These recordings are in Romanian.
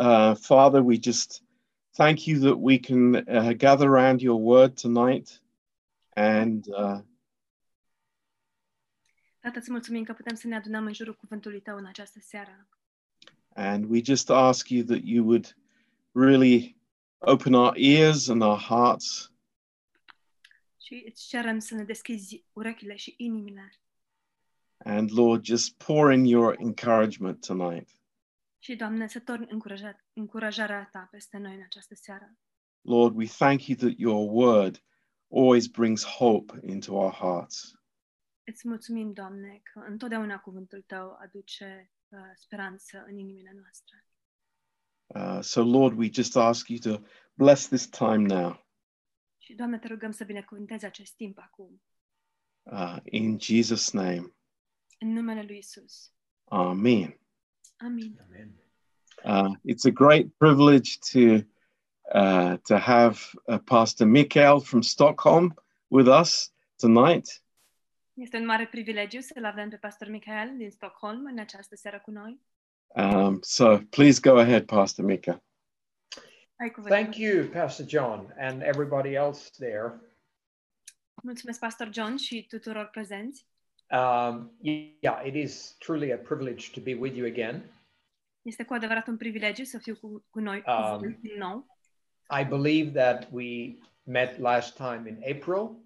Uh, Father, we just thank you that we can uh, gather around your word tonight. And uh, Tată, îți mulțumim că putem să ne adunăm în jurul cuvântului tău în această seară. and we just ask you that you would really open our ears and our hearts Și îți cerem să ne deschizi urechile și inimile. and Lord, just pour in your encouragement tonight. Și, Doamne, să torni încuraja- încurajarea ta peste noi în această seară. Lord, we thank you that your word always brings hope into our hearts. Îți mulțumim, Doamne, că întotdeauna cuvântul tău aduce uh, speranță în inimile noastre. Uh, so, Lord, we just ask you to bless this time now. Și, Doamne, te rugăm să binecuvântezi acest timp acum. Uh, in Jesus' name, În numele lui Isus. Amen. Amin. Amen. Uh, it's a great privilege to uh, to have uh, Pastor Mikael from Stockholm with us tonight. Este un mare privilegiu să-l avem pe pastor Michael din Stockholm în această seară cu noi. Um, so please go ahead, Pastor Mika. Thank you, Pastor John, and everybody else there. Mulțumesc, pastor John, și tuturor prezenți. Um, yeah, it is truly a privilege to be with you again. Este cu adevărat un privilegiu să fiu cu, cu noi Um, din nou. I believe that we met last time in April,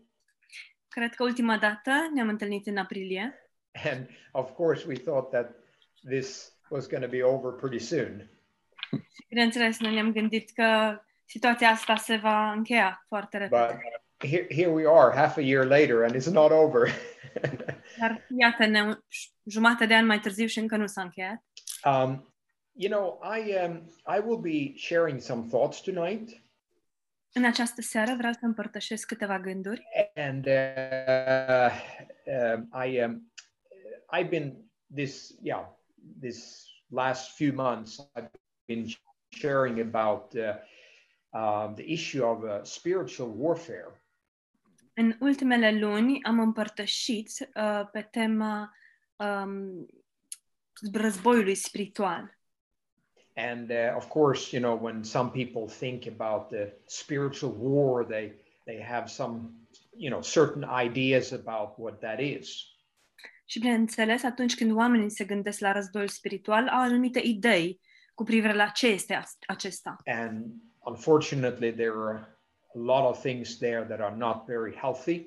Cred că ultima dată ne-am întâlnit în aprilie and of course, we thought that this was going to be over pretty soon. și, bineînțeles, noi ne-am gândit că situația asta se va încheia foarte But here, here we are, half a year later, and it's not over. Dar iată-ne jumate de an mai târziu și încă nu s-a încheiat. um, you know, I um, I will be sharing some thoughts tonight. În această seară vreau să împărtășesc câteva gânduri and uh, um, I um, I've been this yeah this last few months I've been sharing about uh, um, the issue of uh, spiritual warfare, În ultimele luni am împărtășit uh, pe tema um, războiului spiritual. and uh, of course you know when some people think about the spiritual war they they have some you know certain ideas about what that is. Și bineînțeles, atunci când oamenii se gândesc la războiul spiritual, au anumite idei cu privire la ce este as- acesta. And unfortunately, there are a lot of things there that are not very healthy.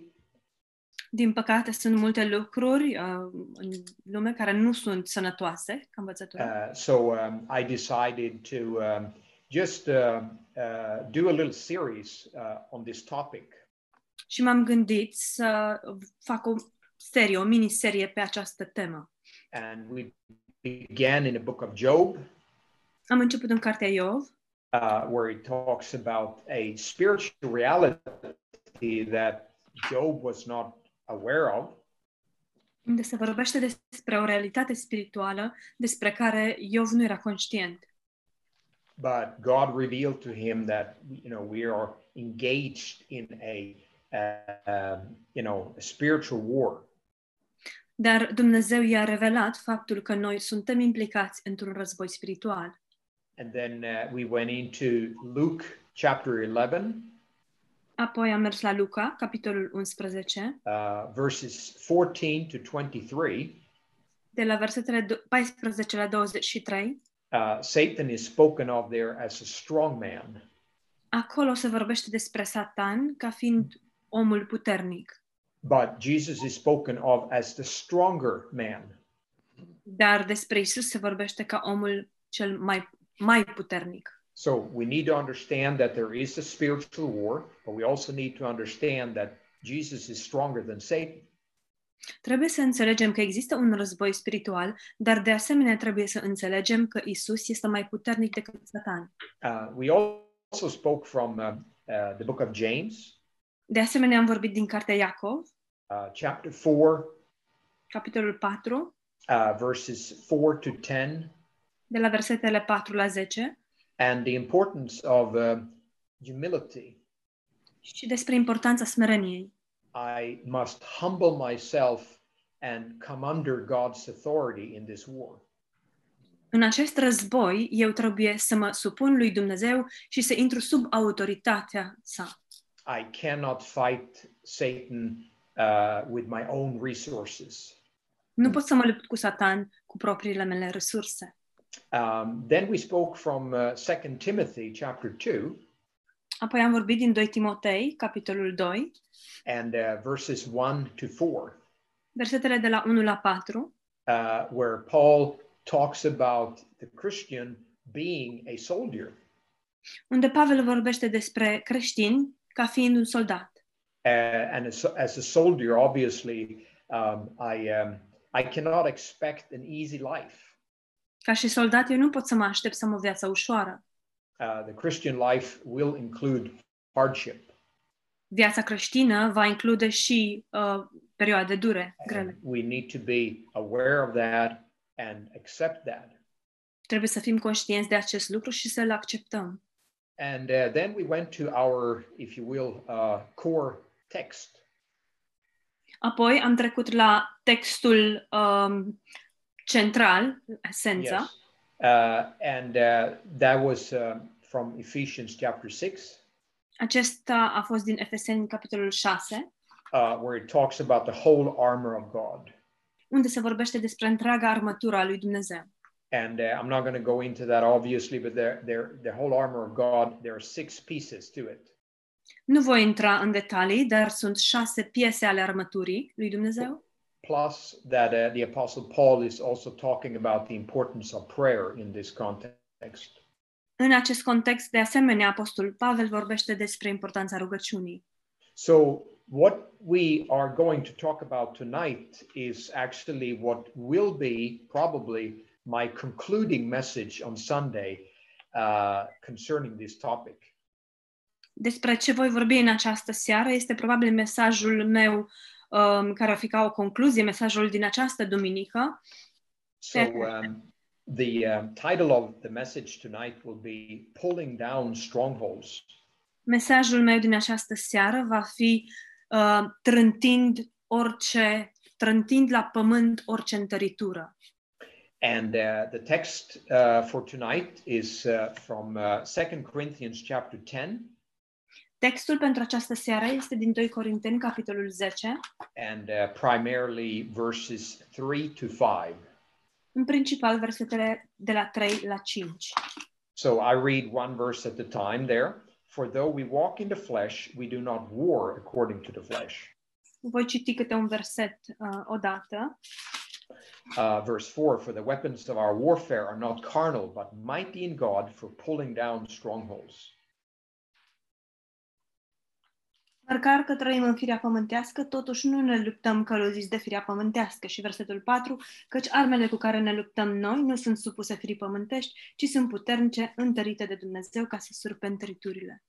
Din păcate, sunt multe lucruri uh, în lume care nu sunt sănătoase ca învățătură. Uh, so um, I decided to um, just uh, uh, do a little series uh, on this topic. Și m-am gândit să fac o serie, o miniserie pe această temă. And we began in the book of Job, Am început în cartea Iov, uh, where he talks about a spiritual reality that Job was not aware of. unde se vorbește despre o realitate spirituală despre care Iov nu era conștient. But God revealed to him that you know we are engaged in a uh, um, you know a spiritual war. Dar Dumnezeu i-a revelat faptul că noi suntem implicați într-un război spiritual. And then uh, we went into Luke chapter 11, Apoi am mers la Luca, capitolul 11, uh, verses 14 to 23. de la versetele do- 14 la 23. Uh, Satan is spoken of there as a strong man. Acolo se vorbește despre Satan ca fiind omul puternic. But Jesus is spoken of as the stronger man. Dar despre Isus se vorbește ca omul cel mai, mai puternic. So we need to understand that there is a spiritual war, but we also need to understand that Jesus is stronger than Satan. Trebuie să înțelegem că există un război spiritual, dar de asemenea trebuie să înțelegem că Isus este mai puternic decât Satan. Uh, we also spoke from uh, uh, the book of James, De asemenea, am vorbit din cartea Iacov, uh, chapter 4, capitolul 4, uh, verses 4 to 10, de la versetele 4 la 10, and the importance of uh, humility. și despre importanța smereniei. I must humble myself and come under God's authority in this war. În acest război, eu trebuie să mă supun lui Dumnezeu și să intru sub autoritatea sa. I cannot fight Satan uh, with my own resources. Nu pot să mă lupt cu Satan cu propriile mele resurse. Um, then we spoke from uh, 2 Timothy chapter 2 Apoi am vorbit din 2 Timotei, capitolul 2, and uh, verses 1 to 4, versetele de la 1 la 4, uh, where Paul talks about the Christian being a soldier. unde Pavel vorbește despre creștini ca fiind un soldat. Uh, and as, as a soldier, obviously, um, I, um, I cannot expect an easy life. Ca și soldat, eu nu pot să mă aștept să am o viață ușoară. Uh, the Christian life will include hardship. Viața creștină va include și uh, perioade dure, grele. And we need to be aware of that and accept that. Trebuie să fim conștienți de acest lucru și să-l acceptăm. And uh, then we went to our, if you will, uh, core text. Apoi am trecut la textul um, central, esența, Yes. Uh, and uh, that was uh, from Ephesians chapter 6, Acesta a fost din Efeseni, capitolul 6, uh, where it talks about the whole armor of God. unde se vorbește despre întreaga armătură a lui Dumnezeu. And uh, I'm not going to go into that, obviously, but there, there, the whole armor of God, there are six pieces to it. Nu voi intra în detalii, dar sunt șase piese ale armăturii lui Dumnezeu, Plus, that uh, the Apostle Paul is also talking about the importance of prayer in this context. În acest context, de asemenea, Apostolul Pavel vorbește despre importanța rugăciunii. So, what we are going to talk about tonight is actually what will be probably my concluding message on Sunday uh, concerning this topic. Despre ce voi vorbi în această seară este probabil mesajul meu um, care ar fi ca o concluzie, mesajul din această duminică. So, um, the um, title of the message tonight will be Pulling Down Strongholds. Mesajul meu din această seară va fi uh, trântind orice, trântind la pământ orice întăritură. And uh, the text uh, for tonight is uh, from uh, 2 Corinthians chapter 10 Textul pentru această seară este din 2 Corinteni, capitolul 10, and uh, primarily verses 3 to 5. în principal versetele de la 3 la 5. So I read one verse at a time there. For though we walk in the flesh, we do not war according to the flesh. Voi citi câte un verset uh, odată. Uh, verse 4 For the weapons of our warfare are not carnal, but mighty in God for pulling down strongholds. Măcar că trăim în firea pământească, totuși nu ne luptăm călăuziți de firea pământească. Și versetul 4, căci armele cu care ne luptăm noi nu sunt supuse firii pământești, ci sunt puternice, întărite de Dumnezeu ca să surpe întăriturile.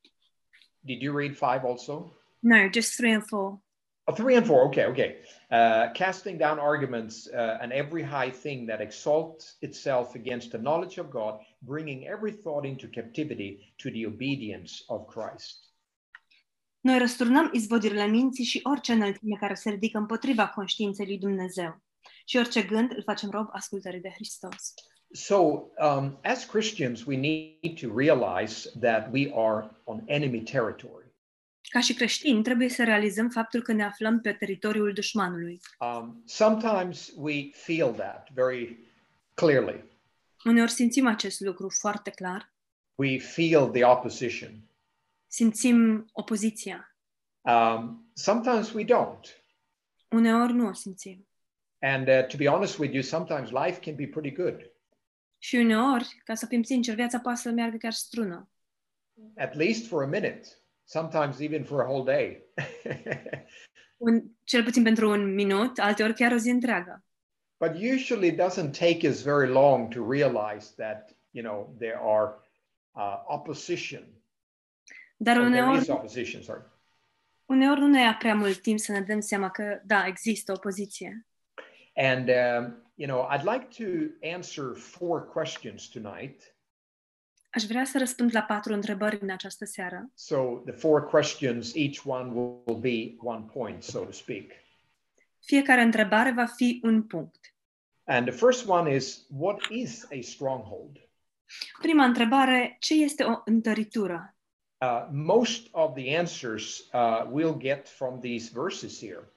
Did you read 5 also? No, just 3 and 4. Oh, three and four. Okay, okay. Uh, casting down arguments uh, and every high thing that exalts itself against the knowledge of God, bringing every thought into captivity to the obedience of Christ. Noi răsturnăm izvodirile minții și orice înălțime care se ridică împotriva conștiinței lui Dumnezeu. Și orice gând îl facem rob ascultării de Hristos. So, um, as Christians, we need to realize that we are on enemy territory. Ca și creștini, trebuie să realizăm faptul că ne aflăm pe teritoriul dușmanului. Um, sometimes we feel that very clearly. Uneori simțim acest lucru foarte clar, We feel the opposition. Simțim opoziția. Um, sometimes we don't. Uneori nu o simțim. And uh, to be honest with you, sometimes life can be pretty good. Și uneori, ca să fim sinceri, viața poate să meargă chiar strună. at least for a minute, sometimes even for a whole day. Un, cel puțin pentru un minut, alteori chiar o zi întreagă. but usually it doesn't take us very long to realize that, you know, there are uh, opposition. Dar or there uneori, is opposition, sorry. uneori nu ne ia prea mult timp să ne dăm seama că, da, există opoziție. And, um, you know, I'd like to answer four questions tonight. Aș vrea să răspund la patru întrebări în această seară. So the four questions, each one will be one point, so to speak. Fiecare întrebare va fi un punct. And the first one is what is a stronghold? Prima întrebare, ce este o întăritură? Uh, most of the answers uh, we'll get from these verses here.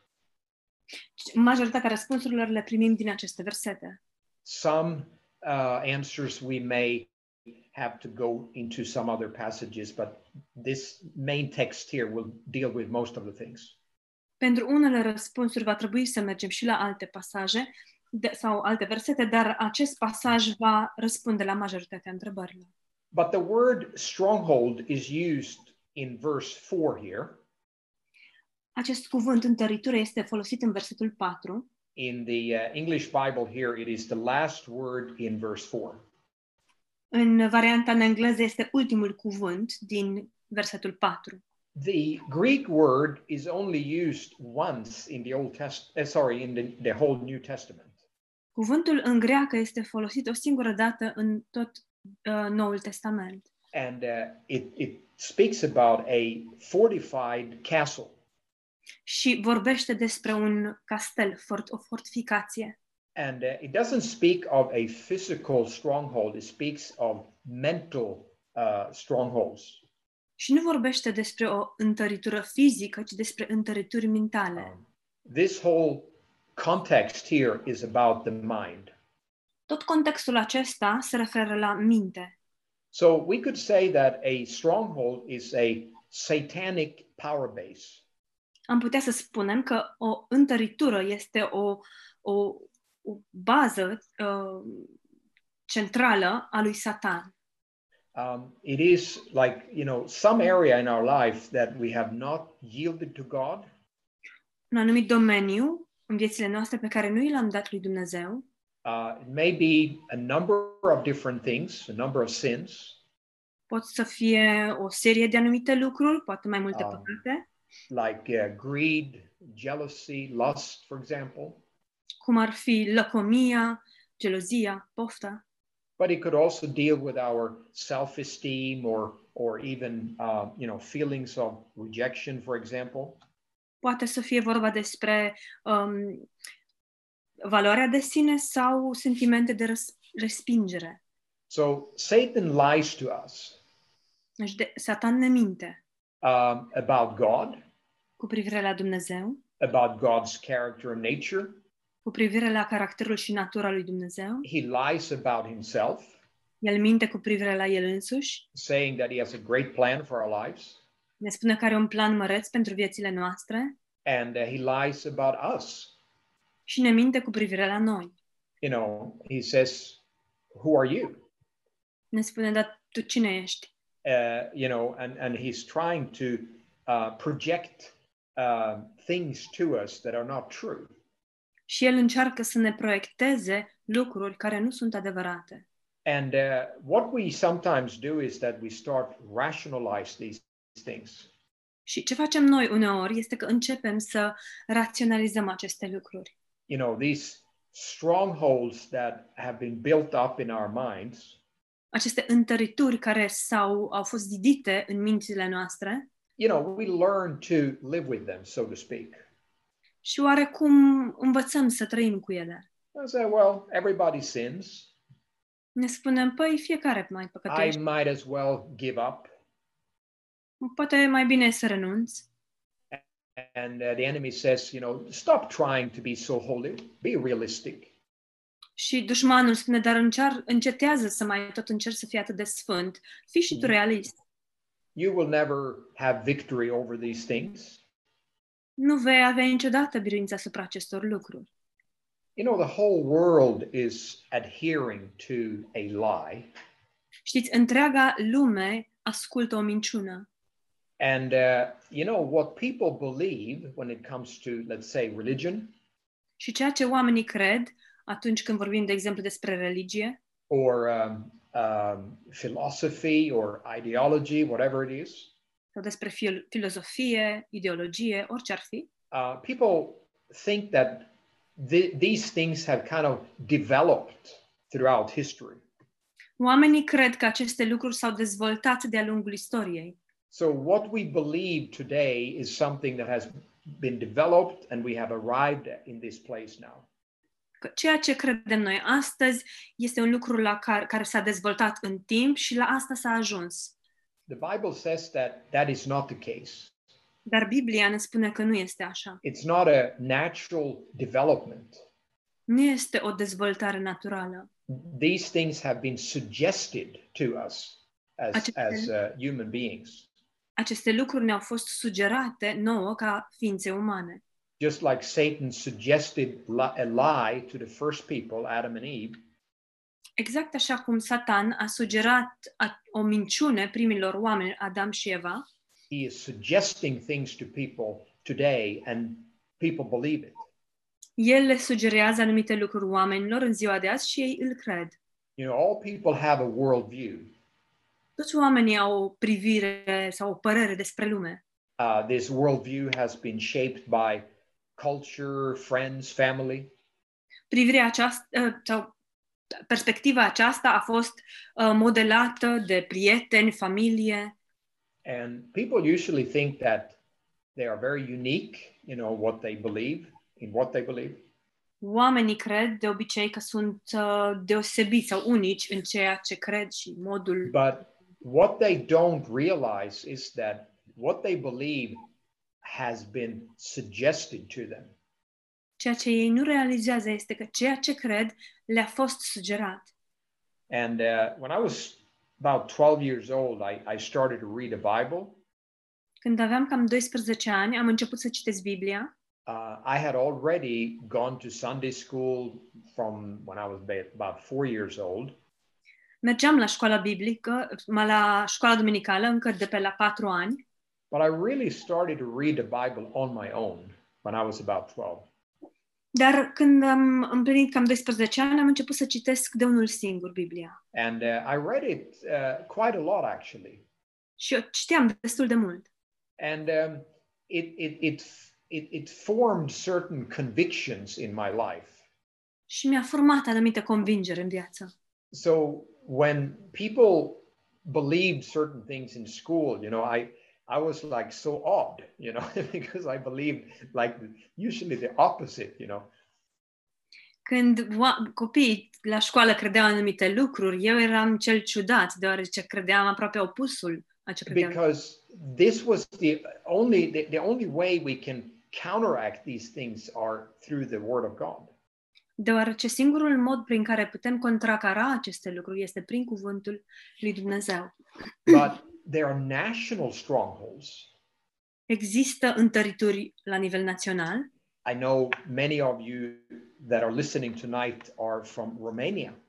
Majoritatea răspunsurilor le primim din aceste versete. Some uh, answers we may have to go into some other passages, but this main text here will deal with most of the things. Pentru unele răspunsuri va trebui să mergem și la alte pasaje de, sau alte versete, dar acest pasaj va răspunde la majoritatea întrebărilor. But the word stronghold is used in verse 4 here. Acest cuvânt întăritură este folosit în versetul 4. In the uh, English Bible here, it is the last word in verse 4. În varianta în engleză este ultimul cuvânt din versetul 4. The Greek word is only used once in the Old Test, uh, sorry, in the, the whole New Testament. Cuvântul în greacă este folosit o singură dată în tot uh, Noul Testament. And uh, it, it speaks about a fortified castle. Și vorbește despre un castel, fort, o fortificație. And uh, it doesn't speak of a physical stronghold, it speaks of mental uh, strongholds. Și nu vorbește despre o întăritură fizică, ci despre întărituri mentale. Um, this whole context here is about the mind. Tot contextul acesta se referă la minte. So we could say that a stronghold is a satanic power base. Am putea să spunem că o întăritură este o, o, o bază uh, centrală a lui Satan. Um, it is like, you know, some area in our life that we have not yielded to God. Un anumit domeniu în viețile noastre pe care nu i l-am dat lui Dumnezeu. Uh, it may be a number of different things, a number of sins, Pot să fie o serie de anumite lucruri, poate mai multe păcate, like uh, greed, jealousy, lust, for example. cum ar fi lăcomia, gelozia, pofta. But it could also deal with our self-esteem or or even uh, you know feelings of rejection, for example. Poate să fie vorba despre um, valoarea de sine sau sentimente de răs- respingere. So Satan lies to us Deci de, Satan ne minte um, about God, cu privire la Dumnezeu, about God's character and nature. cu privire la caracterul și natura lui Dumnezeu. He lies about himself, El minte cu privire la el însuși, saying that he has a great plan for our lives, ne spune că are un plan măreț pentru viețile noastre and uh, he lies about us. Și ne minte cu privire la noi. You know, he says, "Who are you?" Ne spune, dar tu cine ești? uh, you know, and, and he's trying to uh, project uh, things to us that are not true. Și el încearcă să ne proiecteze lucruri care nu sunt adevărate. And uh, what we sometimes do is that we start rationalize these things. Și ce facem noi uneori este că începem să raționalizăm aceste lucruri. You know, these strongholds that have been built up in our minds. Aceste întărituri care s-au, au fost zidite în mințile noastre You know, we learn to live with them, so to speak. și oarecum învățăm să trăim cu ele. I say, well, everybody sins. Ne spunem, păi fiecare mai I păcătuiește. might as well give up. Poate e mai bine să renunț. And uh, the enemy says, you know, stop trying to be so holy. Be realistic. Și dușmanul spune, dar încear, încetează să mai tot încerci să fii atât de sfânt. Fii și tu realist. You will never have victory over these things. Nu vei avea niciodată biruința asupra acestor lucruri. You know, the whole world is adhering to a lie. Știți, întreaga lume ascultă o minciună. And, uh, you know, what people believe when it comes to, let's say, religion Și ceea ce oamenii cred atunci când vorbim, de exemplu, despre religie or um, um, philosophy or ideology, whatever it is, sau despre fil- filozofie, ideologie, orice ar fi, uh, people think that th- these things have kind of developed throughout history. oamenii cred că aceste lucruri s-au dezvoltat de-a lungul istoriei. So, what we believe today is something that has been developed and we have arrived in this place now. ceea ce credem noi astăzi este un lucru la care, care s-a dezvoltat în timp și la asta s-a ajuns. The Bible says that that is not the case. Dar Biblia ne spune că nu este așa. It's not a natural development. Nu este o dezvoltare naturală. These things have been suggested to us as, Aceste- as uh, human beings. Aceste lucruri ne-au fost sugerate nouă ca ființe umane. Just like Satan suggested li- a lie to the first people, Adam and Eve, Exact așa cum Satan a sugerat a- o minciune primilor oameni, Adam și Eva, he is suggesting things to people today and people believe it. el le sugerează anumite lucruri oamenilor în ziua de azi și ei îl cred. You know, all people have a worldview. Toți oamenii au o privire sau o părere despre lume. Uh, this worldview has been shaped by culture, friends, family. Privirea aceasta sau perspectiva aceasta a fost uh, modelată de prieteni, familie And people usually think that they are very unique, you know, what they believe, in what they believe. Oamenii cred de obicei că sunt uh, deosebiți sau unici în ceea ce cred și modul. But what they don't realize is that what they believe has been suggested to them. Ceea ce ei nu realizează este că ceea ce cred le-a fost sugerat. And uh, when I was about 12 years old, I, I started to read a Bible. Când aveam cam 12 ani, am început să citesc Biblia. Uh, I had already gone to Sunday school from when I was about four years old. Mergeam la școala biblică, mă la școala duminicală încă de pe la 4 ani, But I really started to read the Bible on my own when I was about 12. dar când am împlinit cam 12 ani, am început să citesc de unul singur Biblia. And uh, I read it uh, quite a lot, actually. Și eu știam destul de mult. And um, it, it, it, it, it formed certain convictions in my life. Și mi-a format anumite convingeri în viață. So when people believed certain things in school, you know, I, I was like so odd, you know, because I believed like usually the opposite, you know. Când copiii la școală credeau anumite lucruri, eu eram cel ciudat, deoarece credeam aproape opusul a ce credeam. because this was the only the, the only way we can counteract these things are through the word of god Deoarece singurul mod prin care putem contracara aceste lucruri este prin cuvântul lui Dumnezeu. but there are national strongholds Există întărituri la nivel național. i know many of you that are listening tonight are from romania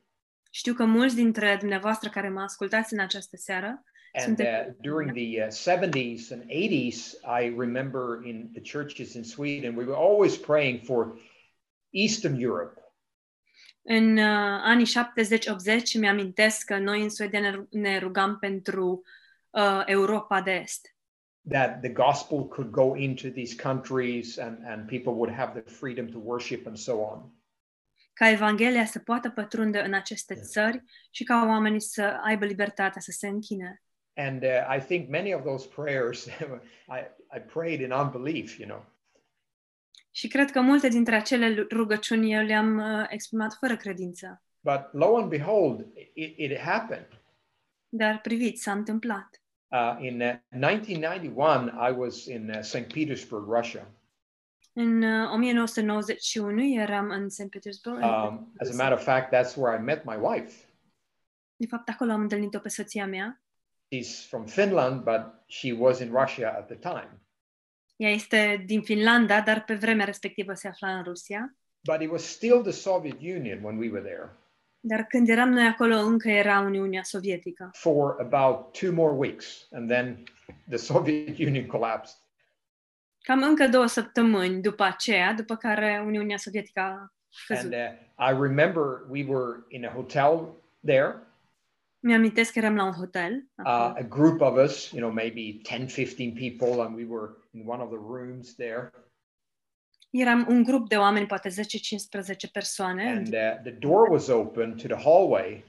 Știu că mulți dintre dumneavoastră care mă ascultați în această seară and Sunt uh, during the uh, 70s and 80s i remember in the churches in sweden we were always praying for eastern europe În uh, anii 70-80 mi-amintesc că noi în Suedia ne, ru- ne rugam pentru uh, Europa de Est. that the gospel could go into these countries and, and people would have the freedom to worship and so on. Ca Evanghelia să poată pătrunde în aceste țări și ca oamenii să aibă libertatea să se închine. And uh, I think many of those prayers, I, I prayed in unbelief, you know. Și cred că multe dintre acele lu- rugăciuni eu le-am uh, exprimat fără credință. But lo and behold, it, it happened. Dar priviți, s-a întâmplat. Uh, in uh, 1991, I was in uh, St. Petersburg, Russia. În uh, 1991 eram în St. Petersburg. Um, as a matter of fact, that's where I met my wife. De fapt, acolo am întâlnit-o pe soția mea. She's from Finland, but she was in Russia at the time. Ea este din Finlanda, dar pe vremea respectivă se afla în Rusia. But it was still the Soviet Union when we were there Dar când eram noi acolo, încă era Uniunea Sovietică. for about two more weeks. And then the Soviet Union collapsed. Cam încă două săptămâni după aceea, după care Uniunea Sovietică a căzut. And uh, I remember we were in a hotel there, Mi-amintesc că eram la un hotel. uh, acolo. a group of us, you know, maybe 10, 15 people, and we were in one of the rooms there. Eram un grup de oameni, poate 10-15 persoane. And uh, the door was open to the hallway.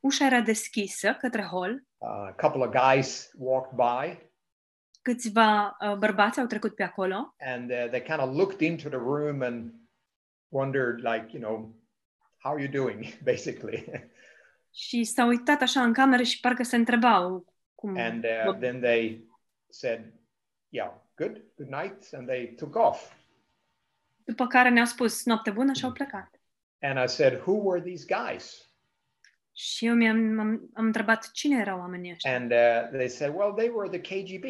Ușa era deschisă către hol. Uh, a couple of guys walked by, Câțiva uh, bărbați au trecut pe acolo and uh, they kind of looked into the room and wondered, like, you know, how are you doing, basically. Și s-au uitat așa în cameră și parcă se întrebau cum... and uh, then they said, yeah, good, good night, and they took off. După care ne-au spus noapte bună și au plecat. And I said, who were these guys? Și eu mi-am am, am întrebat cine erau oamenii ăștia. And uh, they said, well, they were the KGB.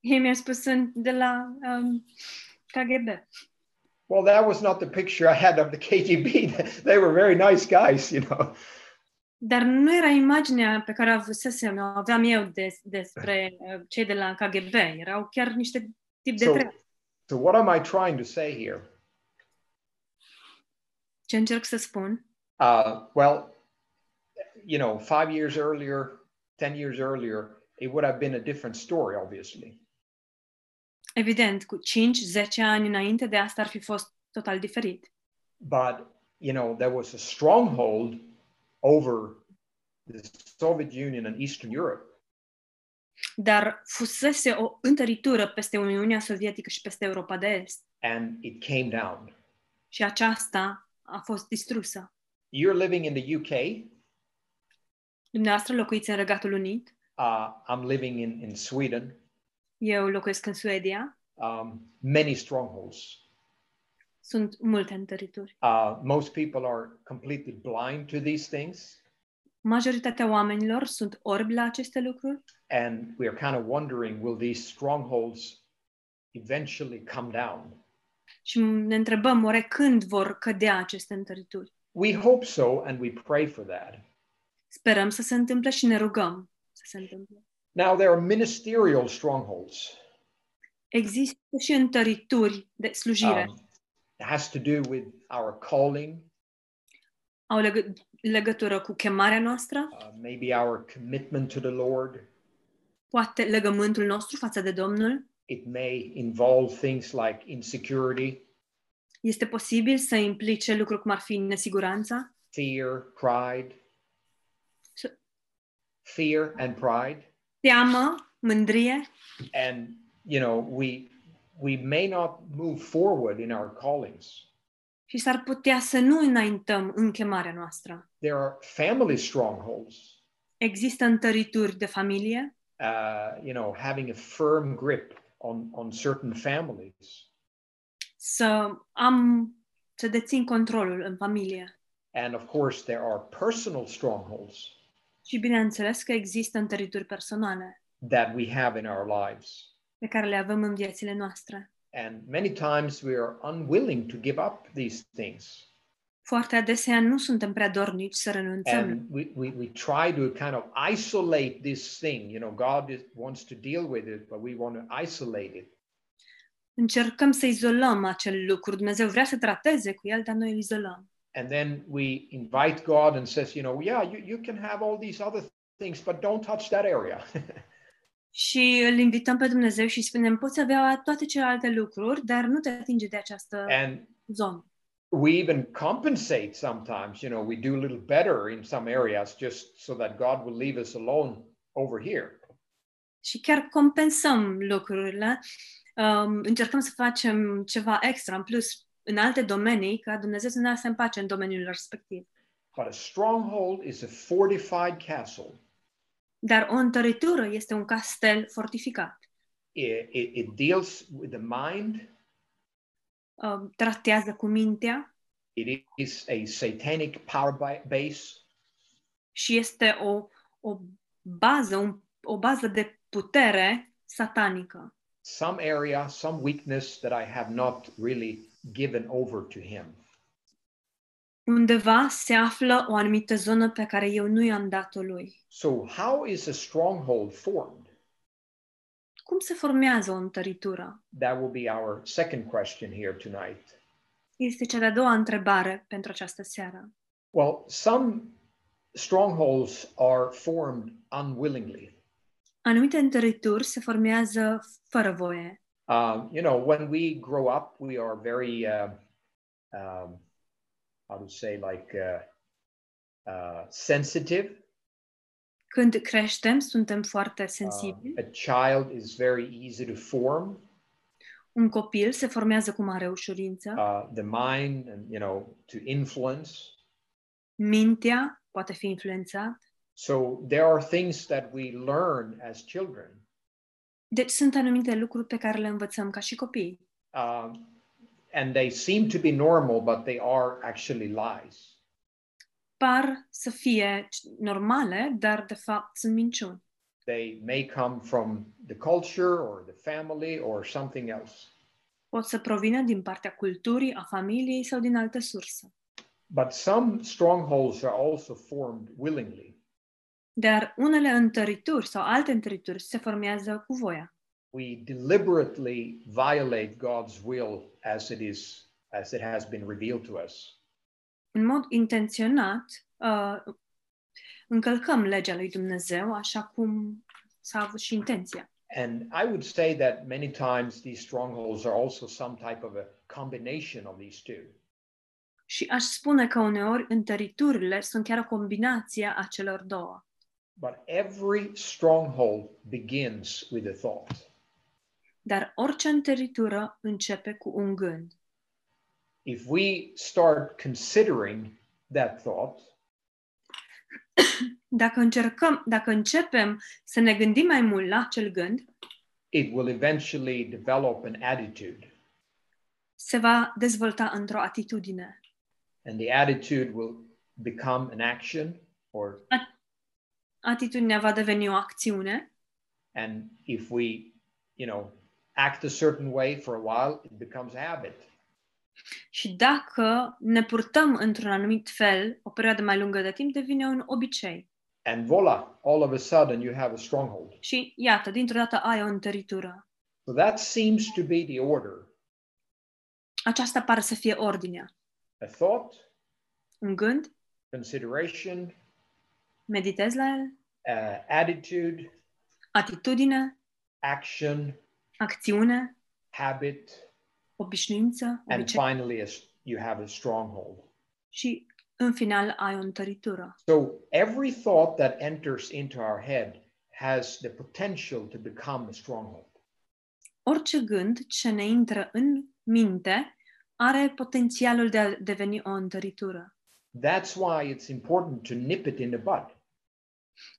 Ei mi-au spus sunt de la um, KGB. Well, that was not the picture I had of the KGB. they were very nice guys, you know. Dar nu era imaginea pe care avusesem, o aveam eu des, despre uh, cei de la KGB. Erau chiar niște tip de So, treabă. so what am I trying to say here? Ce încerc să spun? Uh, well, you know, five years earlier, 10 years earlier, it would have been a different story, obviously. Evident, cu 5-10 ani înainte de asta ar fi fost total diferit. But, you know, there was a stronghold over the Soviet Union and Eastern Europe. Dar fusese o întăritură peste Uniunea Sovietică și peste Europa de Est. and it came down. Și aceasta a fost distrusă. You're living in the UK. Dumneavoastră locuiți în Regatul Unit, Uh, I'm living in, in Sweden. eu locuiesc în Suedia, Um, many strongholds. Sunt multe întărituri. Uh, most people are completely blind to these things. Majoritatea oamenilor sunt orbi la aceste lucruri And we're kind of wondering will these strongholds eventually come down? și ne întrebăm oare când vor cădea aceste întărituri. We hope so, and we pray for that. Sperăm să se întâmple și ne rugăm să se întâmple. Now, there are ministerial strongholds. Există și întărituri de slujire. Um, it has to do with our calling, Au legă- legătură cu chemarea noastră, uh, maybe our commitment to the Lord. poate legământul nostru față de Domnul. It may involve things like insecurity, Este posibil să implice lucruri cum ar fi nesiguranța, fear, pride, S- fear and pride. teamă, mândrie And, you know, we, we may not move forward in our callings. și s-ar putea să nu înaintăm în chemarea noastră. There are family strongholds, Există întărituri de familie, uh, you know, having a firm grip on, on certain families. să am, să dețin controlul în familie. And of course, there are personal strongholds Și bineînțeles că există întărituri personale that we have in our lives. Pe care le avem în viețile noastre. And many times we are unwilling to give up these things. Foarte adesea nu suntem prea dornici să renunțăm And we, we, we try to kind of isolate this thing. You know, God is, wants to deal with it, but we want to isolate it. Încercăm să izolăm acel lucru. Dumnezeu vrea să trateze cu el, dar noi îl izolăm. And then we invite God and says, you know, yeah, you, you can have all these other things, but don't touch that area. Și îl invităm pe Dumnezeu și spunem, poți avea toate celelalte lucruri, dar nu te atinge de această and zonă. we even compensate sometimes, you know, we do a little better in some areas just so that God will leave us alone over here. Și chiar compensăm lucrurile, um, încercăm să facem ceva extra, în plus, în alte domenii, ca Dumnezeu să ne lase în pace în domeniul respectiv. But a stronghold is a fortified castle. Dar o întăritură este un castel fortificat. It, it, it deals with the mind. Um, tratează cu mintea It is a satanic power bi- base. și este o, o bază, un, o bază de putere satanică. Some area, some weakness that I have not really given over to him. Undeva se află o anumită zonă pe care eu nu i-am dat-o lui. So, how is a stronghold formed? Cum se formează o întăritură? That will be our second question here tonight. Este cea de-a doua întrebare pentru această seară. Well, some strongholds are formed unwillingly. Anumite întărituri se formează fără voie. Um, you know, when we grow up, we are very, uh, um, how to say, like uh, uh, sensitive. Când creștem, suntem foarte Uh, sensibili. a child is very easy to form. Un copil se formează cu mare ușurință, uh, the mind, and you know, to influence. mintea poate fi influențat. So there are things that we learn as children, Deci sunt anumite lucruri pe care le învățăm ca și copii. um, and they seem to be normal, but they are actually lies. Par să fie normale, dar de fapt sunt minciuni. They may come from the culture or the family or something else. Pot să provină din partea culturii, a familiei sau din altă sursă. But some strongholds are also formed willingly. Dar unele întărituri sau alte întărituri se formează cu voia. We deliberately violate God's will as it is as it has been revealed to us. În mod intenționat, uh, încălcăm legea lui Dumnezeu așa cum s-a avut și intenția. And I would say that many times these strongholds are also some type of a combination of these two. Și aș spune că uneori întăriturile sunt chiar o combinație a celor două. But every stronghold begins with a thought. Dar orice întăritură începe cu un gând. If we start considering that thought, Dacă încercăm, dacă începem să ne gândim mai mult la acel gând, it will eventually develop an attitude. se va dezvolta într-o atitudine. And the attitude will become an action or Atitudinea va deveni o acțiune and if we, you know, act a certain way for a while, it becomes a habit. și dacă ne purtăm într-un anumit fel o perioadă mai lungă de timp, devine un obicei. And voila, all of a sudden you have a stronghold. Și iată, dintr-o dată ai o întăritură. So that seems to be the order. Aceasta pare să fie ordinea. A thought, Un gând, consideration, meditezi la el, uh, attitude, atitudine, action, acțiune, habit, obișnuință, and obicei finally a s you have a stronghold. și în final ai o întăritură. So every thought that enters into our head has the potential to become a stronghold. Orice gând ce ne intră în minte are potențialul de a deveni o întăritură. That's why it's important to nip it in the bud.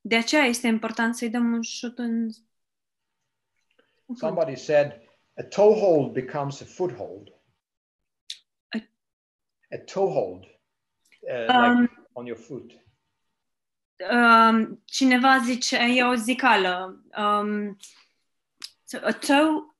De aceea este important să-i dăm un șut în... fund. Somebody said a toehold becomes a foothold. A- A toehold, uh, Um, like on your foot. Um, cineva zice, e o zicală. Um, so a toe,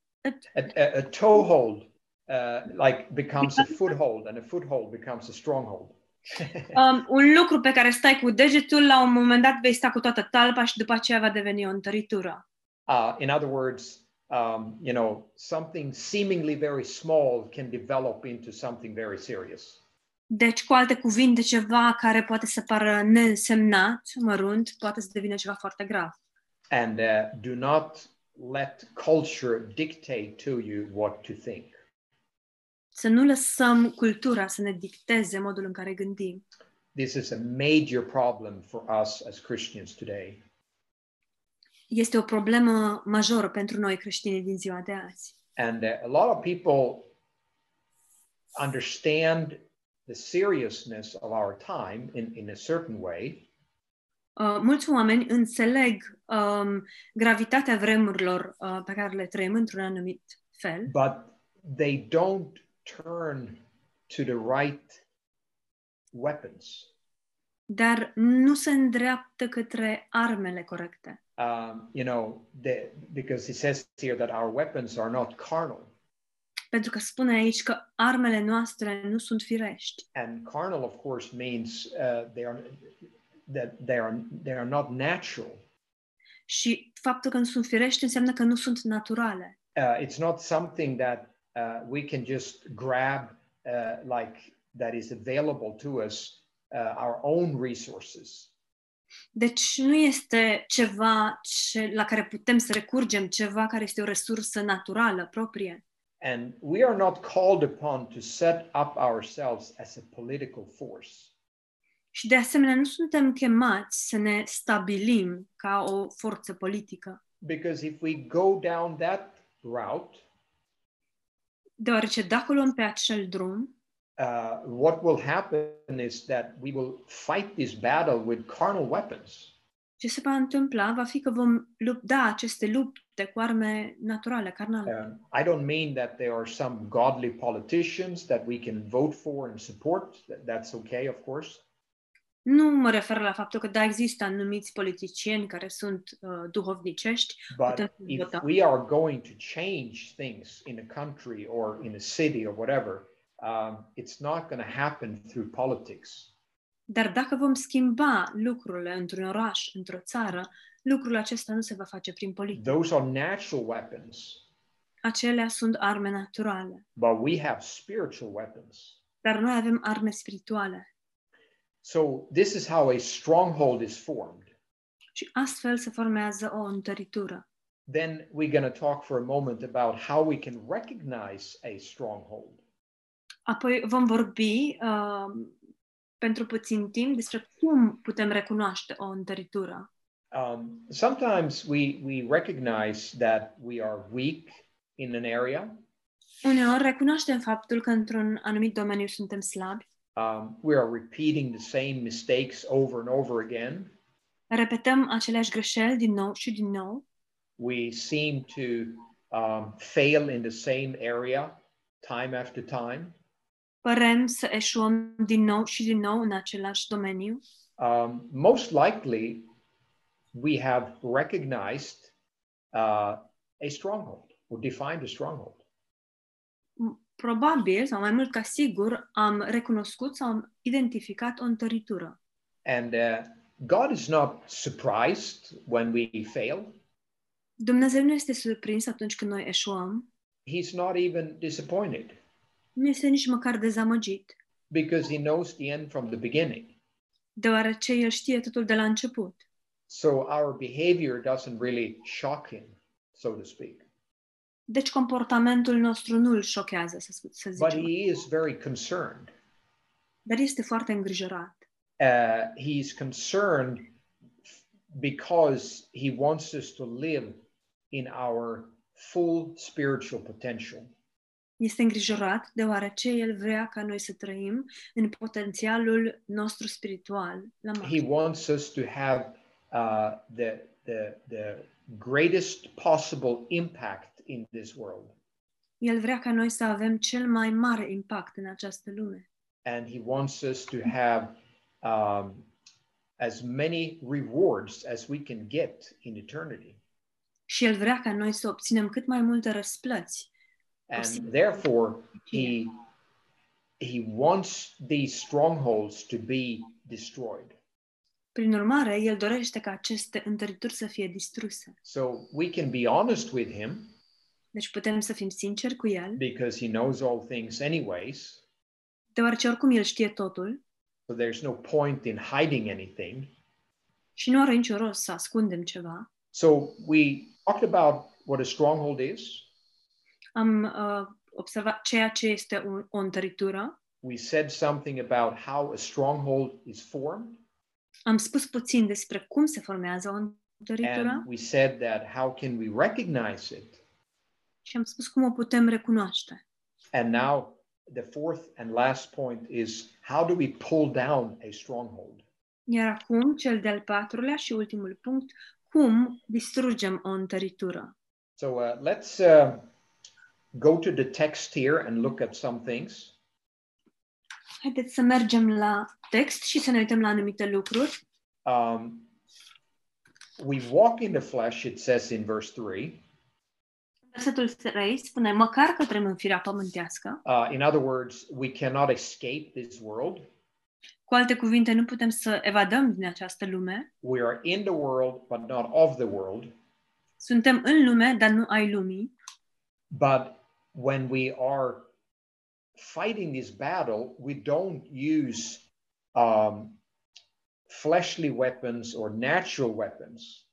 A, a, a toehold, uh, like becomes a foothold, and a foothold becomes a stronghold. um, un lucru pe care stai cu degetul, la un moment dat vei sta cu toată talpa și după aceea va deveni o întăritură. Uh, in other words, um, you know, something seemingly very small can develop into something very serious. Deci, cu alte cuvinte, ceva care poate să pară neînsemnat, mărunt, poate să devină ceva foarte grav. And uh, do not let culture dictate to you what to think. Să nu lăsăm cultura să ne dicteze modul în care gândim. This is a major problem for us as Christians today. Este o problemă majoră pentru noi creștinii din ziua de azi. And uh, a lot of people understand the seriousness of our time in, in a certain way, Uh, mulți oameni înțeleg um, gravitatea vremurilor uh, pe care le trăim într-un anumit fel, but they don't turn to the right weapons. Dar nu se îndreaptă către armele corecte. Um, you know, the, because it says here that our weapons are not carnal. Pentru că spune aici că armele noastre nu sunt firești. And carnal, of course, means uh, they are that they are they are not natural. Și faptul că nu sunt firești înseamnă că nu sunt naturale. Uh, it's not something that uh, we can just grab uh, like that is available to us, uh, our own resources. Deci nu este ceva ce, la care putem să recurgem, ceva care este o resursă naturală, proprie. And we are not called upon to set up ourselves as a political force. Și de asemenea nu suntem chemați să ne stabilim ca o forță politică. Because if we go down that route, Deoarece dacă o luăm pe acel drum, uh, what will happen is that we will fight this battle with carnal weapons. ce se va întâmpla va fi că vom lupta aceste lupte cu arme naturale, carnale. Um, I don't mean that there are some godly politicians that we can vote for and support. That- That's okay, of course. Nu mă refer la faptul că da, există anumiți politicieni care sunt uh, duhovnicești, But Putem if vota. we are going to change things in a country or in a city or whatever, um, it's not going to happen through politics. dar dacă vom schimba lucrurile într-un oraș, într-o țară, lucrul acesta nu se va face prin politică. Those are natural weapons, Acelea sunt arme naturale, but we have spiritual weapons. dar noi avem arme spirituale. So this is how a stronghold is formed. Și astfel se formează o întăritură. Then we're going to talk for a moment about how we can recognize a stronghold. Apoi vom vorbi uh, pentru puțin timp despre cum putem recunoaște o întăritură. Um, sometimes we, we recognize that we are weak in an area. Uneori recunoaștem faptul că într-un anumit domeniu suntem slabi, Um, we are repeating the same mistakes over and over again. repetăm aceleași greșeli din nou și din nou, We seem to um, fail in the same area time after time. Părem să eșuăm din nou și din nou în același domeniu. Um, most likely, we have recognized uh, a stronghold or defined a stronghold. M- Probabil, sau mai mult ca sigur, am recunoscut sau am identificat o întăritură. And uh, God is not surprised when we fail. Dumnezeu nu este surprins atunci când noi eșuăm, He's not even disappointed nu este nici măcar dezamăgit, because he knows the end from the beginning. deoarece El știe totul de la început. So our behavior doesn't really shock him, so to speak. Deci comportamentul nostru nu îl șochează, să, sp- să But zicem, he is very concerned. dar este foarte îngrijorat. Uh, he's concerned because he wants us to live in our full spiritual potential. Este îngrijorat deoarece El vrea ca noi să trăim în potențialul nostru spiritual la He maxim. wants us to have uh, the, the, the greatest possible impact in this world. El vrea ca noi să avem cel mai mare impact în această lume. And he wants us to have um, as many rewards as we can get in eternity. Și El vrea ca noi să obținem cât mai multe răsplăți. And therefore, he, he wants these strongholds to be destroyed. Prin urmare, El dorește ca aceste întărituri să fie distruse. So we can be honest with him Deci putem să fim sinceri cu El, because he knows all things, anyways. deoarece oricum El știe totul So there's no point in hiding anything. și nu are nicio rost să ascundem ceva. So we talked about what a stronghold is. Am uh, observat ceea ce este o, o întăritură. We said something about how a stronghold is formed. Am spus puțin despre cum se formează o întăritură And we said that how can we recognize it? și am spus cum o putem recunoaște. And now the fourth and last point is how do we pull down a stronghold? Iar acum, cel de-al patrulea și ultimul punct, cum distrugem o întăritură. So uh, let's uh, go to the text here and look at some things. Haideți să mergem la text și să ne uităm la anumite lucruri. Um, we walk in the flesh, it says in verse 3. Versetul 3 spune, măcar că trăim în firea pământească, Uh, in other words, we cannot escape this world. cu alte cuvinte, nu putem să evadăm din această lume. We are in the world, but not of the world. Suntem în lume, dar nu ai lumii. But when we are fighting this battle, we don't use um, fleshly weapons or natural weapons.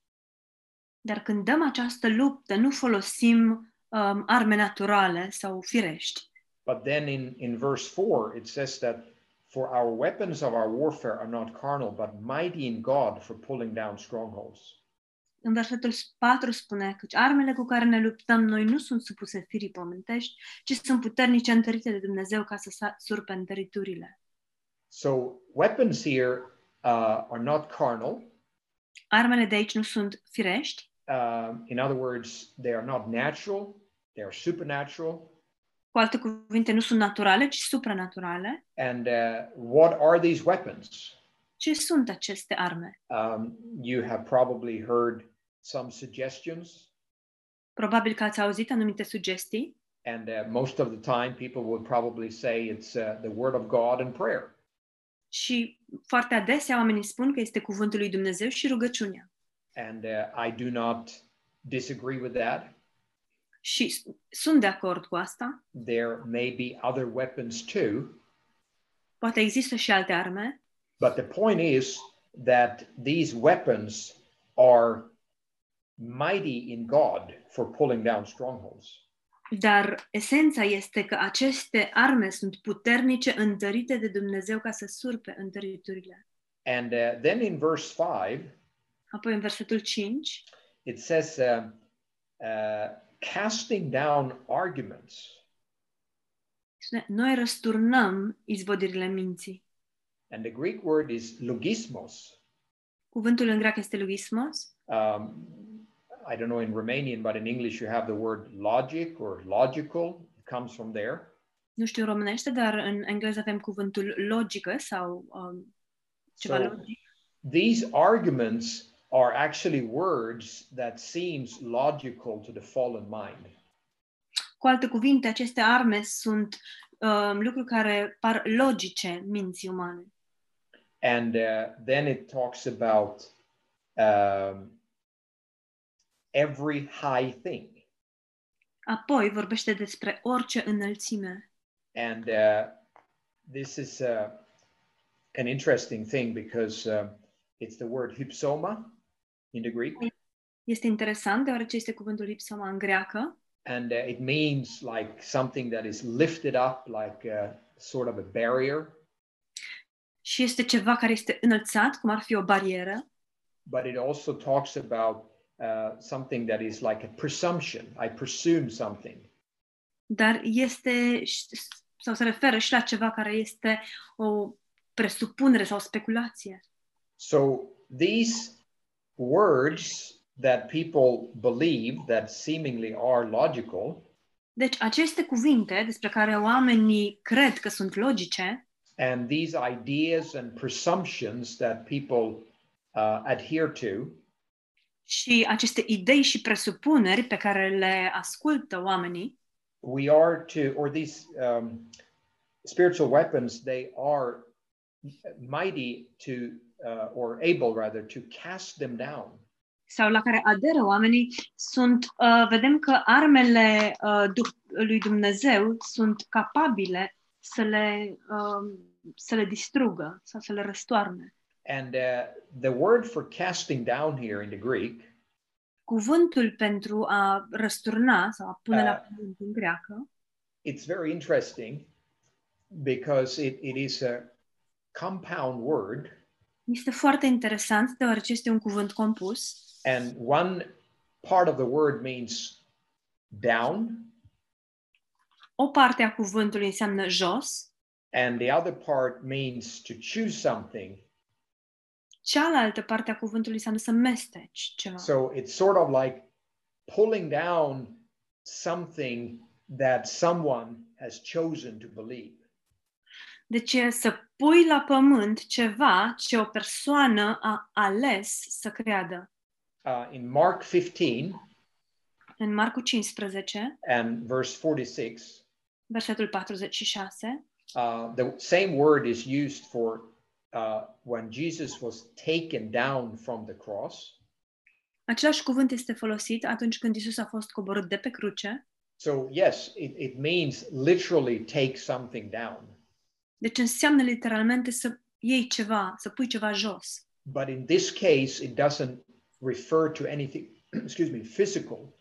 Dar când dăm această luptă, nu folosim um, arme naturale sau firești. But then in, in verse 4, it says that for our weapons of our warfare are not carnal, but mighty in God for pulling down strongholds. În versetul 4 spune că armele cu care ne luptăm noi nu sunt supuse firii pământești, ci sunt puternice întărite de Dumnezeu ca să sa- surpe întăriturile. So weapons here uh, are not carnal. Armele de aici nu sunt firești, Uh, in other words, they are not natural. They are supernatural. cu alte cuvinte, nu sunt naturale, ci supranaturale. And uh, what are these weapons? Ce sunt aceste arme? Um, you have probably heard some suggestions, Probabil că ați auzit anumite sugestii and uh, most of the time, people would probably say it's uh, the Word of God and prayer. și foarte adesea oamenii spun că este cuvântul lui Dumnezeu și rugăciunea. And uh, I do not disagree with that. Și s- sunt de acord cu asta. There may be other weapons too, Poate există și alte arme, but the point is that these weapons are mighty in God for pulling down strongholds. dar esența este că aceste arme sunt puternice, întărite de Dumnezeu ca să surpe întăriturile. And uh, then in verse 5, Apoi în versetul 5 it says, uh, uh, casting down arguments. spune, noi răsturnăm izvodirile minții. And the Greek word is logismos. Cuvântul în greacă este logismos. Um, I don't know in Romanian, but in English you have the word logic or logical. It comes from there. Nu știu românește, dar în engleză avem cuvântul logică sau um, ceva So logic. these arguments are actually words that seems logical to the fallen mind. Cu alte cuvinte, aceste arme sunt um, lucruri care par logice minții umane. And uh, then it talks about um, every high thing. Apoi vorbește despre orice înălțime. And uh, this is uh, an interesting thing because uh, it's the word hypsoma in the Greek, Este interesant deoarece este cuvântul ipsoma în greacă and uh, it means like something that is lifted up, like uh, sort of a barrier, și este ceva care este înălțat, cum ar fi o barieră, but it also talks about uh, something that is like a presumption. I presume something. dar este sau se referă și la ceva care este o presupunere sau speculație. So these words that people believe that seemingly are logical Deci aceste cuvinte despre care oamenii cred că sunt logice and these ideas and presumptions that people uh, adhere to și aceste idei și presupuneri pe care le ascultă oamenii, we are to or these um, spiritual weapons they are mighty to uh, or able rather to cast them down sau la care aderă oamenii, sunt, uh, vedem că armele uh, du- lui Dumnezeu sunt capabile să le, uh, să le distrugă sau să le răstoarne. And uh, the word for casting down here in the greek Cuvântul pentru a răsturna sau a pune la Uh. pământ în greacă. it's very interesting because it, it is a compound word. Este foarte interesant deoarece este un cuvânt compus. And one part of the word means down. O parte a cuvântului înseamnă jos, and the other part means to choose something cealaltă parte a cuvântului înseamnă să mesteci ceva. so it's sort of like pulling down something that someone has chosen to believe Deci e să pui la pământ ceva ce o persoană a ales să creadă. uh, in mark 15 În Marcu 15, and verse 46 versetul 46, uh, the same word is used for uh, when Jesus was taken down from the cross. același cuvânt este folosit atunci când Isus a fost coborât de pe cruce. So, yes, it, it means literally take something down. Deci înseamnă literalmente să iei ceva, să pui ceva jos. But in this case, it doesn't refer to anything, excuse me, physical,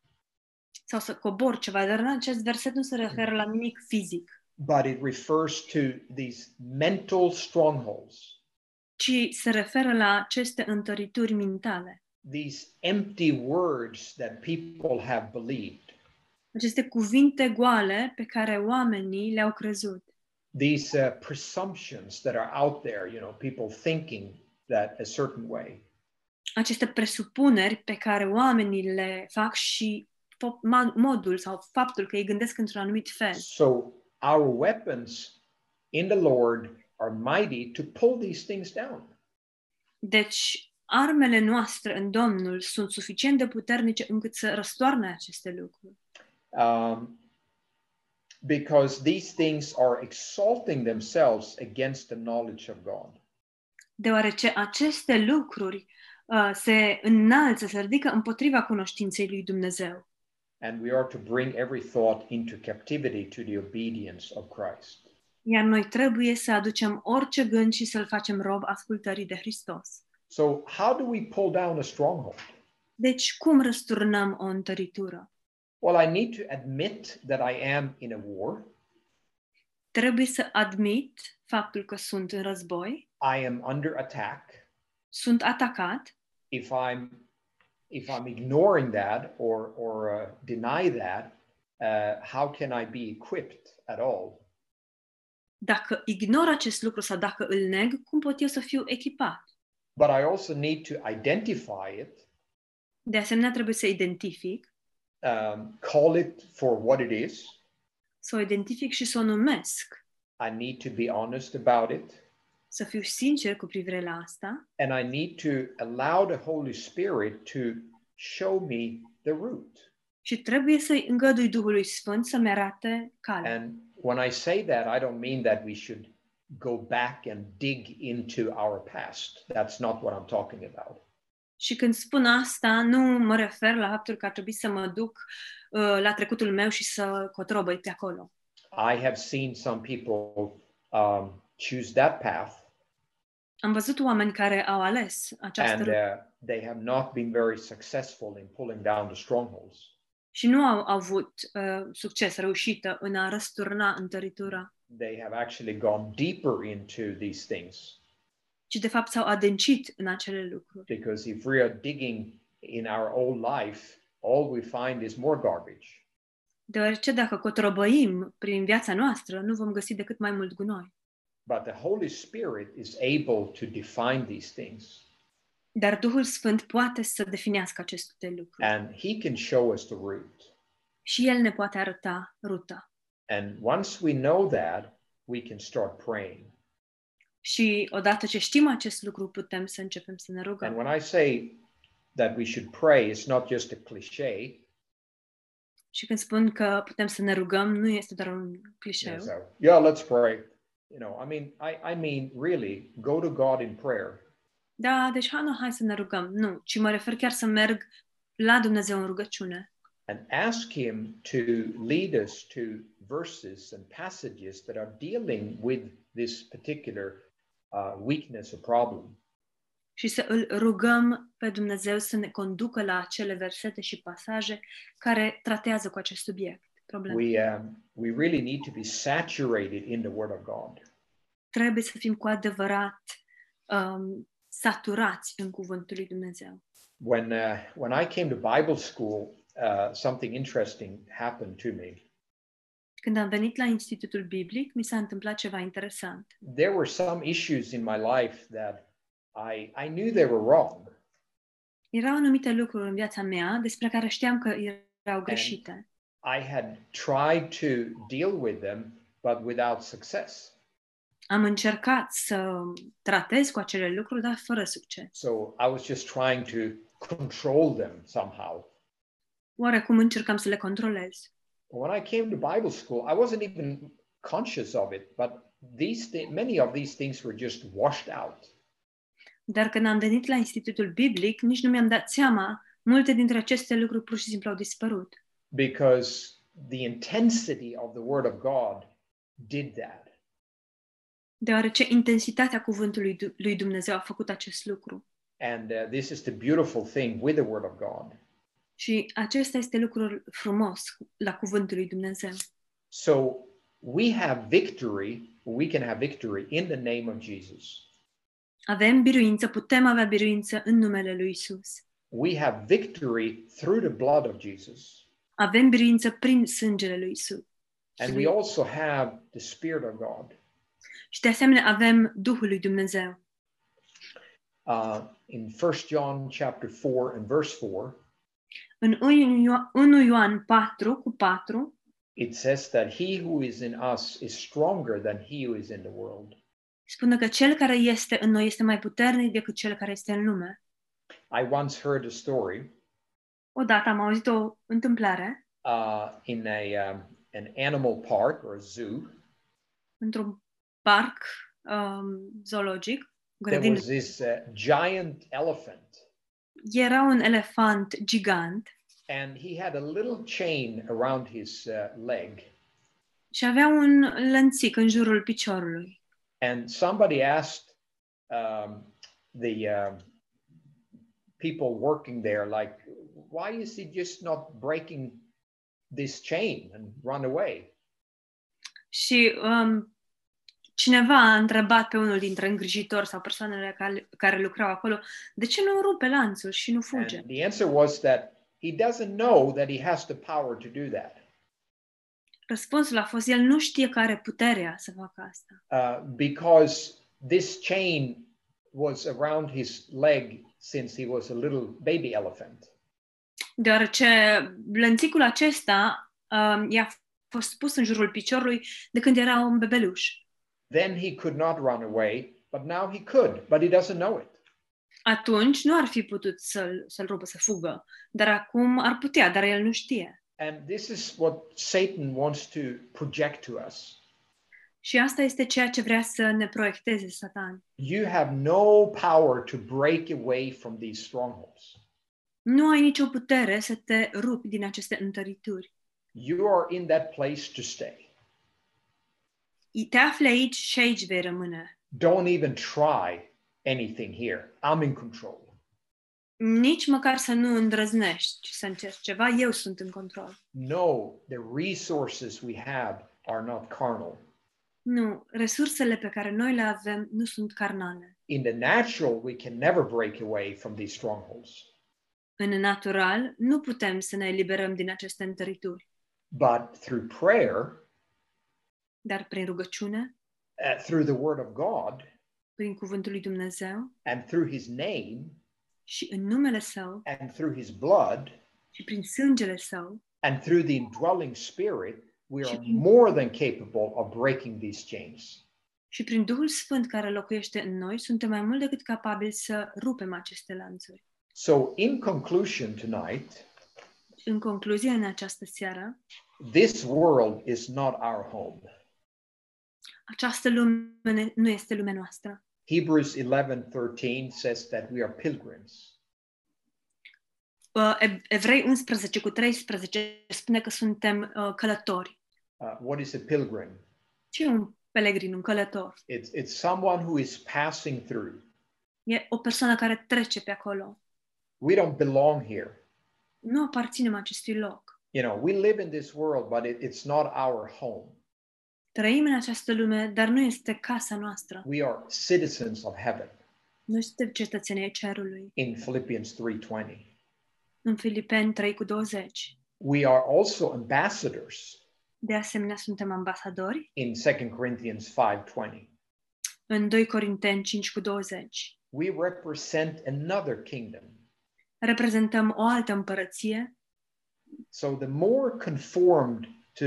Sau să cobori ceva, dar în acest verset nu se referă la nimic fizic, but it refers to these mental strongholds. Ci se referă la aceste întărituri mentale. these empty words that people have believed, Aceste cuvinte goale pe care oamenii le-au crezut. these uh, presumptions that are out there, you know, people thinking that a certain way. Aceste presupuneri pe care oamenii le fac și fo- ma- modul sau faptul că ei gândesc într-un anumit fel. So our weapons in the Lord are mighty to pull these things down. Deci, armele noastre în Domnul sunt suficient de puternice încât să răstoarne aceste lucruri. Um, because these things are exalting themselves against the knowledge of God. Deoarece aceste lucruri uh, se înalță, se ridică împotriva cunoștinței lui Dumnezeu. And we are to bring every thought into captivity to the obedience of Christ. Iar noi trebuie să aducem orice gând și să-l facem rob ascultării de Hristos. So, how do we pull down a stronghold? Deci, cum răsturnăm o întăritură? Well, I need to admit that I am in a war. Trebuie să admit faptul că sunt în război, I am under attack. sunt atacat. If I'm if I'm ignoring that or or uh, deny that, uh, how can I be equipped at all? Dacă ignor acest lucru sau dacă îl neg, cum pot eu să fiu echipat? But I also need to identify it, De asemenea, trebuie să identific, um, call it for what it is. să o identific și să o numesc, I need to be honest about it, să fiu sincer cu privire la asta and I need to allow the Holy Spirit to show me the route. și trebuie să-i îngădui Duhului Sfânt să-mi arate calea. And when I say that, I don't mean that we should go back and dig into our past. That's not what I'm talking about. Și când spun asta, nu mă refer la faptul că ar trebui să mă duc uh, la trecutul meu și să cotrobăi pe acolo. I have seen some people um, choose that path, Am văzut oameni care au ales această and rută uh, they have not been very successful in pulling down the strongholds. Și nu au avut uh, succes, reușită în a răsturna întăritura, They have actually gone deeper into these things. ci de fapt s-au adâncit în acele lucruri. Because if we are digging in our old life, all we find is more garbage. Deoarece dacă cotrobăim prin viața noastră, nu vom găsi decât mai mult gunoi. But the Holy Spirit is able to define these things. Dar Duhul Sfânt poate să definească aceste lucruri and he can show us the route. și El ne poate arăta ruta. And once we know that, we can start praying. Și odată ce știm acest lucru, putem să începem să ne And rugăm. when I say that we should pray, it's not just a cliche. Și când spun că putem să ne rugăm, nu este doar un you clișeu. know, so, yeah, let's pray. You know, I mean, I, I mean, really, go to God in prayer Da, deci hai, nu, hai să ne rugăm. Nu, ci mă refer chiar să merg la Dumnezeu în rugăciune and ask Him to lead us to verses and passages that are dealing with this particular uh, weakness or problem. și să îl rugăm pe Dumnezeu să ne conducă la acele versete și pasaje care tratează cu acest subiect. Problemă. We, um, we really need to be saturated in the Word of God. Trebuie să fim cu adevărat um, saturați în cuvântul lui Dumnezeu. When, uh, when I came to Bible school, uh, something interesting happened to me. Când am venit la Institutul Biblic, mi s-a întâmplat ceva interesant. There were some issues in my life that I, I knew they were wrong. Erau anumite lucruri în viața mea despre care știam că erau greșite. I had tried to deal with them, but without success. Am încercat să tratez cu acele lucruri, dar fără succes. So I was just trying to control them somehow. Oarecum încercam să le controlez. When I came to Bible school, I wasn't even conscious of it, but these thi- many of these things were just washed out. Dar când am venit la Institutul Biblic, nici nu mi-am dat seama, multe dintre aceste lucruri pur și simplu au dispărut. because the intensity of the Word of God did that. Deoarece intensitatea cuvântului Du- lui Dumnezeu a făcut acest lucru. And uh, this is the beautiful thing with the Word of God. Și acesta este lucrul frumos la cuvântul lui Dumnezeu. So we have victory, we can have victory in the name of Jesus. Avem biruință, putem avea biruință în numele lui Isus. we have victory through the blood of Jesus. Avem biruință prin sângele lui Isus. And we also have the Spirit of God. Și de asemenea avem Duhul lui Dumnezeu. Uh, in 1 John chapter 4 and verse 4, În 1 Io- 1 Ioan 4 cu 4 it says that he who is in us is stronger than he who is in the world. spune că cel care este în noi este mai puternic decât cel care este în lume. I once heard a story Odată am auzit o întâmplare uh, in a um, an animal park or a zoo. într-un parc um, zoologic, There was this uh, giant elephant, Era un elefant gigant and he had a little chain around his uh, leg. și avea un lănțic în jurul piciorului. And somebody asked um, the um people working there, like, why is he just not breaking this chain and run away? Și um, cineva a întrebat pe unul dintre îngrijitori sau persoanele care, care lucrau acolo, de ce nu rupe lanțul și nu fuge? And the answer was that he doesn't know that he has the power to do that Răspunsul a fost, el nu știe că are puterea să facă asta. uh, because this chain was around his leg since he was a little baby elephant. Deoarece lănțicul acesta um, i-a fost pus în jurul piciorului de când era un bebeluș. Then he could not run away, but now he could, but he doesn't know it. Atunci nu ar fi putut să-l, să-l rupă să fugă, dar acum ar putea, dar el nu știe. And this is what Satan wants to project to us. Și asta este ceea ce vrea să ne proiecteze Satan. You have no power to break away from these strongholds. Nu ai nicio putere să te rupi din aceste întărituri. You are in that place to stay. Te afli aici și aici vei rămâne. Don't even try anything here. I'm in control. Nici măcar să nu îndrăznești și să încerci ceva, eu sunt în control. No, the resources we have are not carnal. Nu, resursele pe care noi le avem nu sunt carnale. In the natural, we can never break away from these strongholds. În natural, nu putem să ne eliberăm din aceste întărituri, But through prayer, dar prin rugăciune, uh, through the Word of God, prin cuvântul lui Dumnezeu and through His name, și în numele Său and through His blood, și prin sângele Său and through the indwelling Spirit, we are more than capable of breaking these chains. și prin Duhul Sfânt care locuiește în noi, suntem mai mult decât capabili să rupem aceste lanțuri. So, in conclusion, tonight, În concluzie, în această seară, this world is not our home. Această lume ne- nu este lumea noastră. Hebrews 11:13 says that we are pilgrims. Uh, Ev- Evrei 11 cu 13 spune că suntem uh, călători. Uh, what is a pilgrim? Ce e un pelegrin, un călător? It's, it's someone who is passing through. E o persoană care trece pe acolo. We don't belong here. Nu aparținem acestui loc. You know, we live in this world, but it, it's not our home. Trăim în această lume, dar nu este casa noastră. We are citizens of heaven Noi suntem cetățenii ai cerului. in Philippians 3:20. În Filipeni 3 cu 20. We are also ambassadors De asemenea, suntem ambasadori in 2 Corinthians 5:20. în 2 Corinteni 5 cu 20. We represent another kingdom. Reprezentăm o altă împărăție, So the more conformed to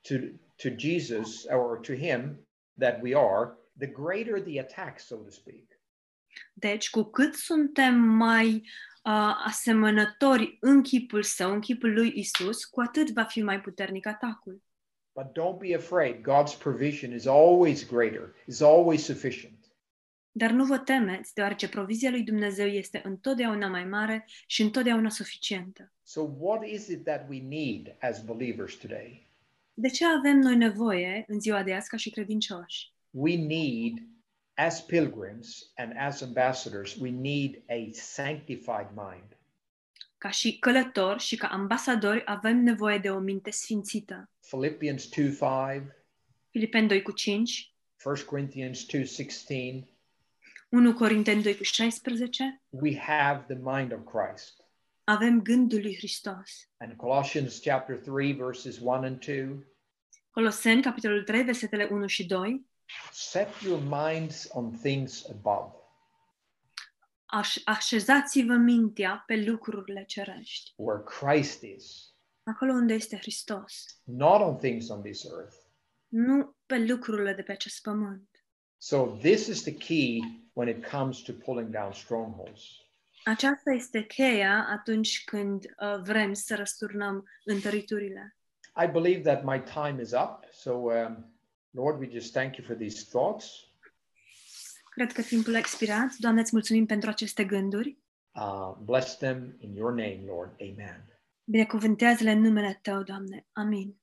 to to Jesus or to him that we are, the greater the attack, so to speak. deci cu cât suntem mai uh, asemănători în chipul său, în chipul lui Isus, cu atât va fi mai puternic atacul. But don't be afraid. God's provision is always greater, is always sufficient. Dar nu vă temeți, deoarece provizia lui Dumnezeu este întotdeauna mai mare și întotdeauna suficientă. So what is it that we need as believers today? De ce avem noi nevoie în ziua de azi ca și credincioși? We need as pilgrims and as ambassadors, we need a sanctified mind. Ca și călători și ca ambasadori avem nevoie de o minte sfințită. Philippians 2 5, Filipeni 2 cu 5, 1 Corinthians 2 16, 1 Corinteni 2 cu 16, we have the mind of Christ. Avem gândul lui Hristos. And Colossians chapter 3, verses 1 and 2 Coloseni, capitolul 3, versetele 1 și 2, set your minds on things above, aș, așezați-vă mintea pe lucrurile cerești, where Christ is, acolo unde este Hristos, not on things on this earth. nu pe lucrurile de pe acest pământ. So, this is the key when it comes to pulling down strongholds. Aceasta este cheia atunci când uh, vrem să răsturnăm întăriturile. I believe that my time is up. So, um, Lord, we just thank you for these thoughts. Cred că timpul a expirat. Doamne, îți mulțumim pentru aceste gânduri. Uh, bless them in your name, Lord. Amen. Binecuvântează-le în numele Tău, Doamne. Amin.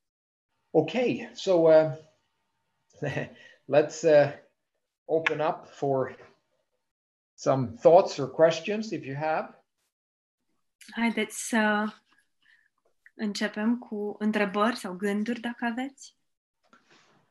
Okay, so uh, let's uh, open up for some thoughts or questions if you have. Haideți să începem cu întrebări sau gânduri, dacă aveți.